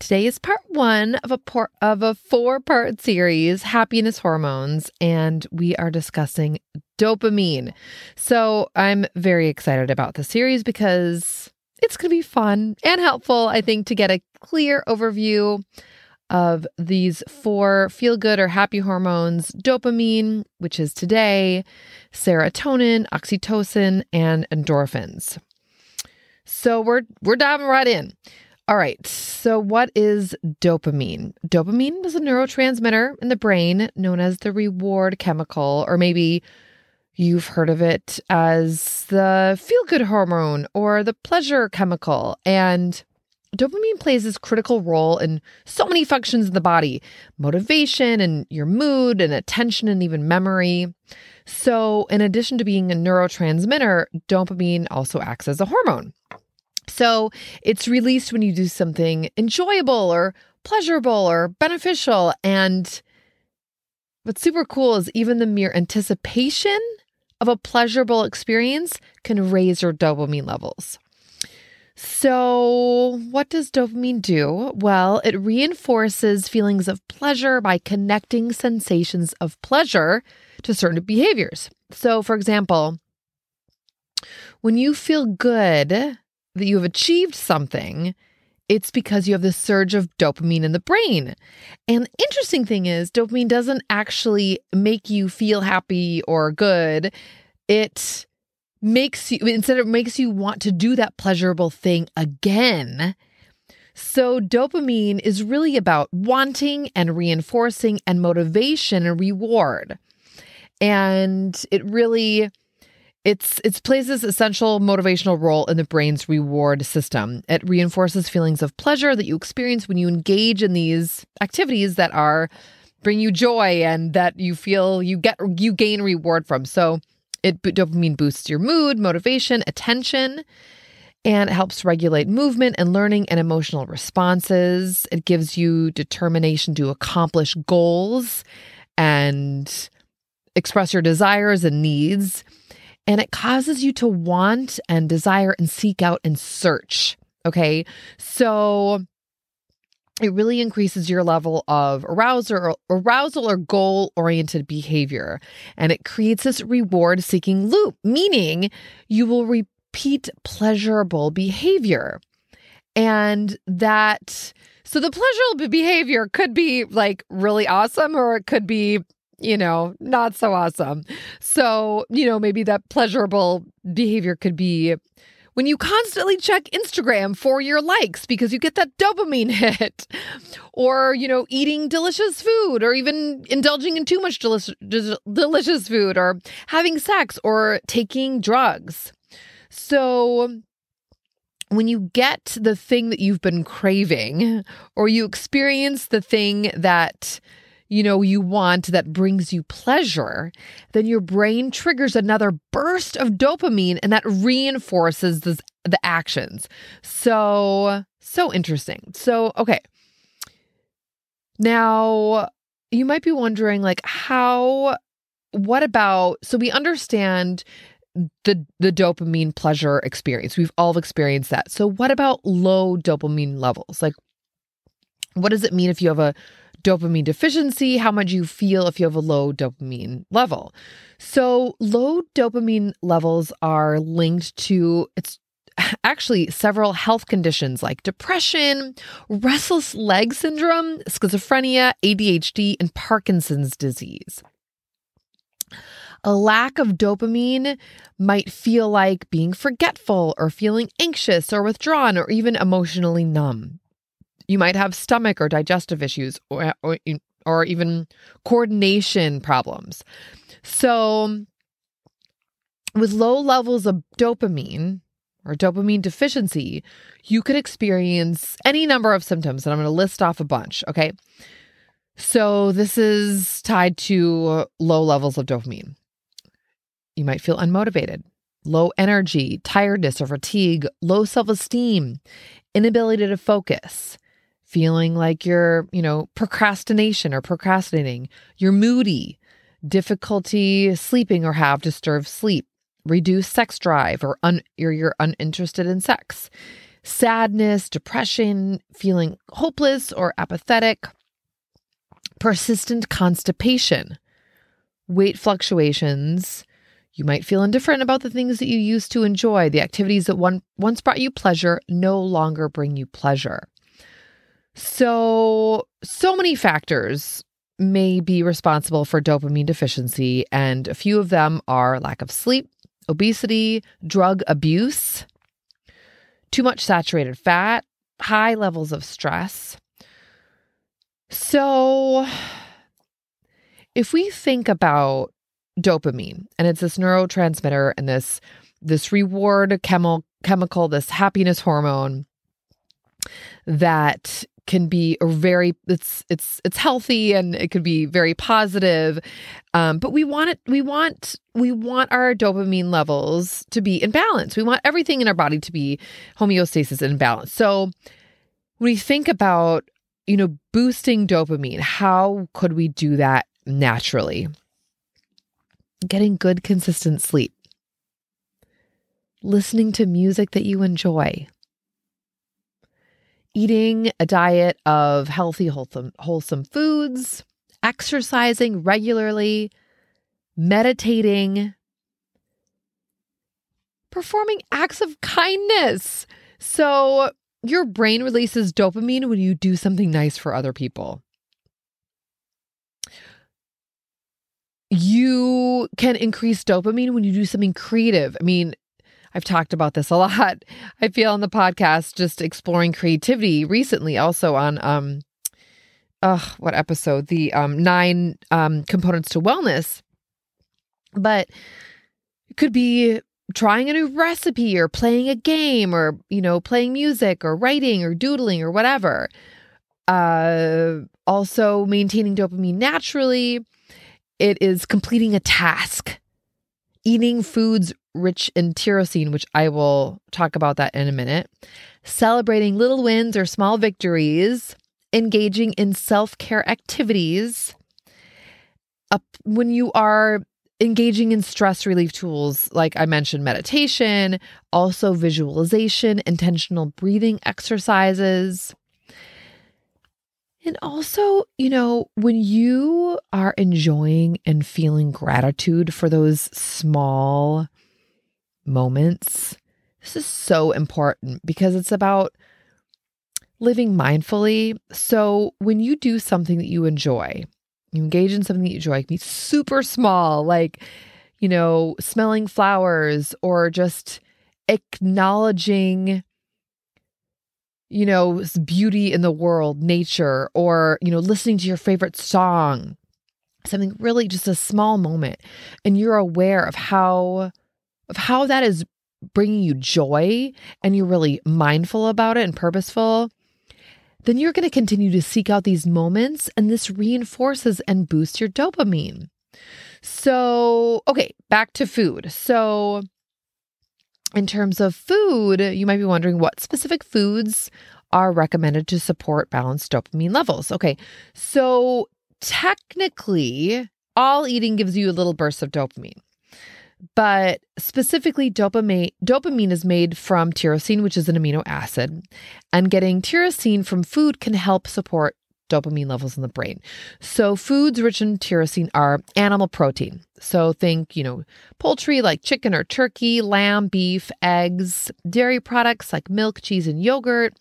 Today is part one of a por- of a four part series, happiness hormones, and we are discussing dopamine. So I'm very excited about the series because it's going to be fun and helpful, I think, to get a clear overview of these four feel good or happy hormones dopamine, which is today, serotonin, oxytocin, and endorphins. So we're we're diving right in. All right. So, what is dopamine? Dopamine is a neurotransmitter in the brain known as the reward chemical, or maybe you've heard of it as the feel good hormone or the pleasure chemical. And dopamine plays this critical role in so many functions of the body motivation and your mood and attention and even memory. So, in addition to being a neurotransmitter, dopamine also acts as a hormone. So it's released when you do something enjoyable or pleasurable or beneficial. And what's super cool is even the mere anticipation of a pleasurable experience can raise your dopamine levels. So, what does dopamine do? Well, it reinforces feelings of pleasure by connecting sensations of pleasure to certain behaviors. So, for example, when you feel good, that you have achieved something, it's because you have this surge of dopamine in the brain. And the interesting thing is, dopamine doesn't actually make you feel happy or good. It makes you, instead, it makes you want to do that pleasurable thing again. So, dopamine is really about wanting and reinforcing and motivation and reward. And it really it's it plays this essential motivational role in the brain's reward system. It reinforces feelings of pleasure that you experience when you engage in these activities that are bring you joy and that you feel you get you gain reward from. So it dopamine boosts your mood, motivation, attention, and it helps regulate movement and learning and emotional responses. It gives you determination to accomplish goals and express your desires and needs and it causes you to want and desire and seek out and search. Okay. So it really increases your level of arousal or arousal or goal oriented behavior. And it creates this reward seeking loop, meaning you will repeat pleasurable behavior. And that, so the pleasurable behavior could be like really awesome, or it could be you know, not so awesome. So, you know, maybe that pleasurable behavior could be when you constantly check Instagram for your likes because you get that dopamine hit, or, you know, eating delicious food, or even indulging in too much delicious, delicious food, or having sex, or taking drugs. So, when you get the thing that you've been craving, or you experience the thing that you know, you want that brings you pleasure, then your brain triggers another burst of dopamine and that reinforces the actions. So, so interesting. So, okay. Now, you might be wondering like how what about so we understand the the dopamine pleasure experience. We've all experienced that. So what about low dopamine levels? Like what does it mean if you have a dopamine deficiency, how much you feel if you have a low dopamine level. So, low dopamine levels are linked to it's actually several health conditions like depression, restless leg syndrome, schizophrenia, ADHD, and Parkinson's disease. A lack of dopamine might feel like being forgetful or feeling anxious or withdrawn or even emotionally numb. You might have stomach or digestive issues or, or, or even coordination problems. So, with low levels of dopamine, or dopamine deficiency, you could experience any number of symptoms. And I'm going to list off a bunch. Okay. So this is tied to low levels of dopamine. You might feel unmotivated, low energy, tiredness or fatigue, low self esteem, inability to focus, feeling like you're, you know, procrastination or procrastinating, you're moody, difficulty sleeping or have disturbed sleep, reduced sex drive or, un- or you're uninterested in sex, sadness, depression, feeling hopeless or apathetic, persistent constipation, weight fluctuations. You might feel indifferent about the things that you used to enjoy. The activities that one, once brought you pleasure no longer bring you pleasure. So, so many factors may be responsible for dopamine deficiency, and a few of them are lack of sleep, obesity, drug abuse, too much saturated fat, high levels of stress. So, if we think about dopamine and it's this neurotransmitter and this this reward chemical chemical this happiness hormone that can be a very it's it's it's healthy and it could be very positive. Um, but we want it we want we want our dopamine levels to be in balance. We want everything in our body to be homeostasis and balance. So when we think about you know boosting dopamine how could we do that naturally? Getting good consistent sleep. Listening to music that you enjoy eating a diet of healthy, wholesome, wholesome foods, exercising regularly, meditating, performing acts of kindness. So, your brain releases dopamine when you do something nice for other people. You can increase dopamine when you do something creative. I mean, I've talked about this a lot. I feel on the podcast just exploring creativity recently, also on um, uh, what episode? The um nine um components to wellness. But it could be trying a new recipe or playing a game or you know playing music or writing or doodling or whatever uh also maintaining dopamine naturally it is completing a task eating foods rich in tyrosine, which I will talk about that in a minute, celebrating little wins or small victories, engaging in self care activities. Up when you are engaging in stress relief tools, like I mentioned, meditation, also visualization, intentional breathing exercises. And also, you know, when you are enjoying and feeling gratitude for those small moments, this is so important because it's about living mindfully. So when you do something that you enjoy, you engage in something that you enjoy, it can be super small, like, you know, smelling flowers or just acknowledging you know, beauty in the world, nature, or, you know, listening to your favorite song, something really just a small moment. And you're aware of how, of how that is bringing you joy and you're really mindful about it and purposeful, then you're going to continue to seek out these moments and this reinforces and boosts your dopamine. So, okay, back to food. So, in terms of food, you might be wondering what specific foods are recommended to support balanced dopamine levels. Okay, so technically, all eating gives you a little burst of dopamine. But specifically, dopamine, dopamine is made from tyrosine, which is an amino acid. And getting tyrosine from food can help support dopamine levels in the brain. So, foods rich in tyrosine are animal protein. So, think, you know, poultry like chicken or turkey, lamb, beef, eggs, dairy products like milk, cheese, and yogurt,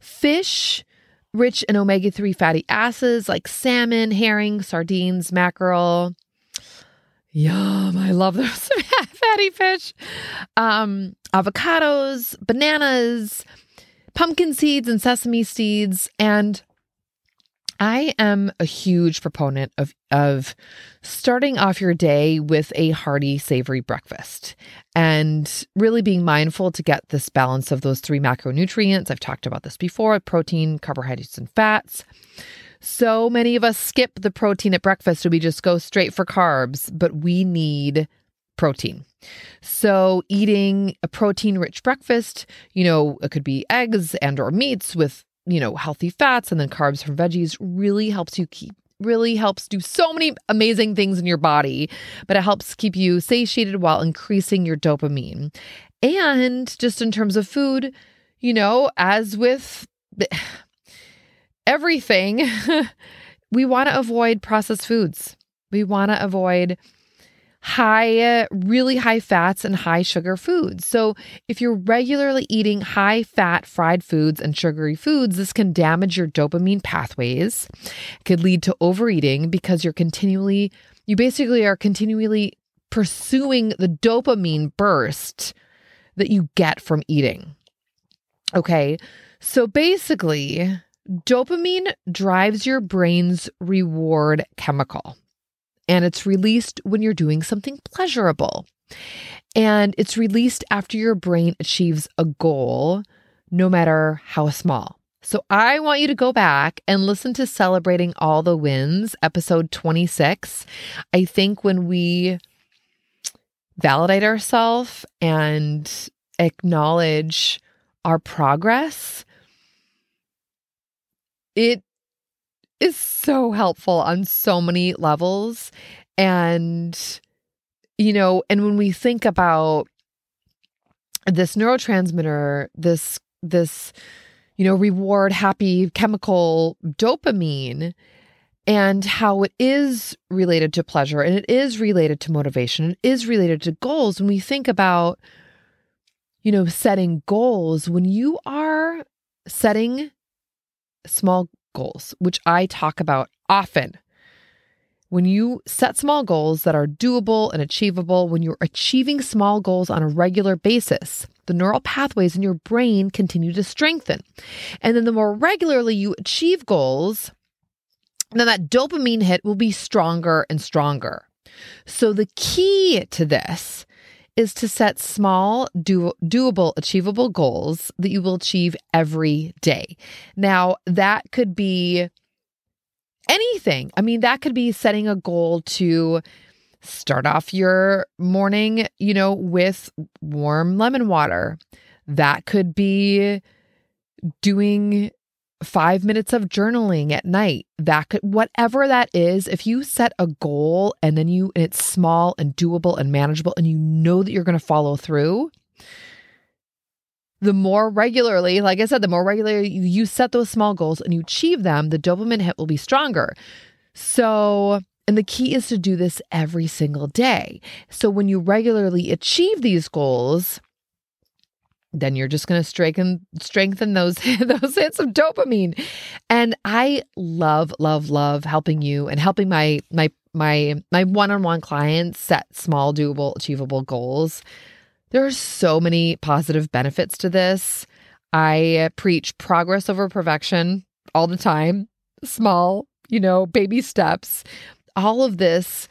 fish rich in omega 3 fatty acids like salmon, herring, sardines, mackerel. Yum, I love those fatty fish. Um, avocados, bananas, pumpkin seeds, and sesame seeds, and I am a huge proponent of of starting off your day with a hearty, savory breakfast and really being mindful to get this balance of those three macronutrients. I've talked about this before protein, carbohydrates, and fats. So many of us skip the protein at breakfast and we just go straight for carbs, but we need protein. So eating a protein rich breakfast, you know, it could be eggs and or meats with you know, healthy fats and then carbs from veggies really helps you keep really helps do so many amazing things in your body, but it helps keep you satiated while increasing your dopamine. And just in terms of food, you know, as with everything, we want to avoid processed foods. We want to avoid high, uh, really high fats and high sugar foods. So, if you're regularly eating high fat fried foods and sugary foods, this can damage your dopamine pathways. It could lead to overeating because you're continually, you basically are continually pursuing the dopamine burst that you get from eating. Okay. So, basically, dopamine drives your brain's reward chemical and it's released when you're doing something pleasurable. And it's released after your brain achieves a goal, no matter how small. So I want you to go back and listen to Celebrating All the Wins, episode 26. I think when we validate ourselves and acknowledge our progress, it is so helpful on so many levels. And, you know, and when we think about this neurotransmitter, this, this, you know, reward happy chemical dopamine, and how it is related to pleasure and it is related to motivation, and it is related to goals. When we think about, you know, setting goals, when you are setting small goals, which I talk about often. When you set small goals that are doable and achievable, when you're achieving small goals on a regular basis, the neural pathways in your brain continue to strengthen. And then the more regularly you achieve goals, then that dopamine hit will be stronger and stronger. So the key to this is to set small, do- doable, achievable goals that you will achieve every day. Now, that could be anything. I mean, that could be setting a goal to start off your morning, you know, with warm lemon water. That could be doing five minutes of journaling at night. That could whatever that is if you set a goal and then you and it's small and doable and manageable and you know that you're going to follow through the more regularly like i said the more regularly you, you set those small goals and you achieve them the dopamine hit will be stronger. So and the key is to do this every single day. So when you regularly achieve these goals then you're just going to strengthen strengthen those those hits of dopamine. And i love love love helping you and helping my my my my one-on-one clients set small doable achievable goals. There are so many positive benefits to this. I preach progress over perfection all the time small you know baby steps. All of this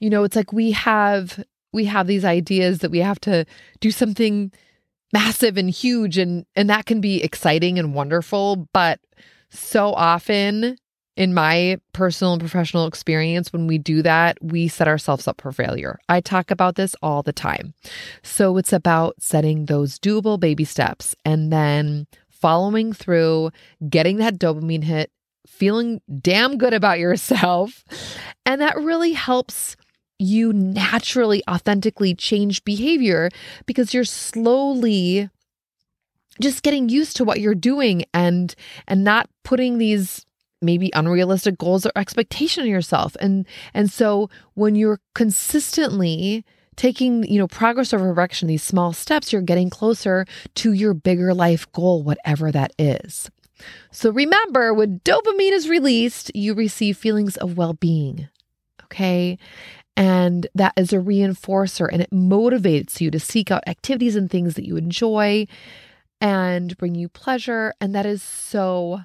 you know it's like we have we have these ideas that we have to do something massive and huge and and that can be exciting and wonderful but so often in my personal and professional experience when we do that we set ourselves up for failure. I talk about this all the time. So it's about setting those doable baby steps and then following through getting that dopamine hit feeling damn good about yourself. And that really helps you naturally, authentically change behavior because you're slowly just getting used to what you're doing and and not putting these maybe unrealistic goals or expectation on yourself. And and so when you're consistently taking you know progress over direction these small steps you're getting closer to your bigger life goal whatever that is. So remember when dopamine is released you receive feelings of well-being okay and that is a reinforcer and it motivates you to seek out activities and things that you enjoy and bring you pleasure. And that is so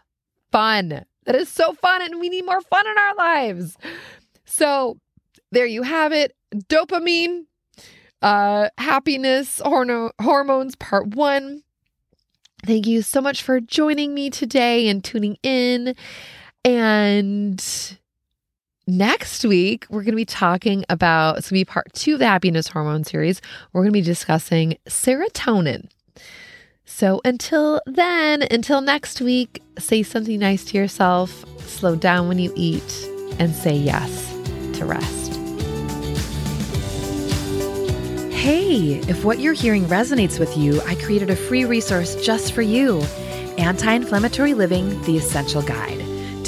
fun. That is so fun, and we need more fun in our lives. So, there you have it dopamine, uh, happiness, horno- hormones, part one. Thank you so much for joining me today and tuning in. And next week, we're going to be talking about, it's going to be part two of the happiness hormone series. We're going to be discussing serotonin. So until then, until next week, say something nice to yourself, slow down when you eat, and say yes to rest. Hey, if what you're hearing resonates with you, I created a free resource just for you Anti Inflammatory Living The Essential Guide.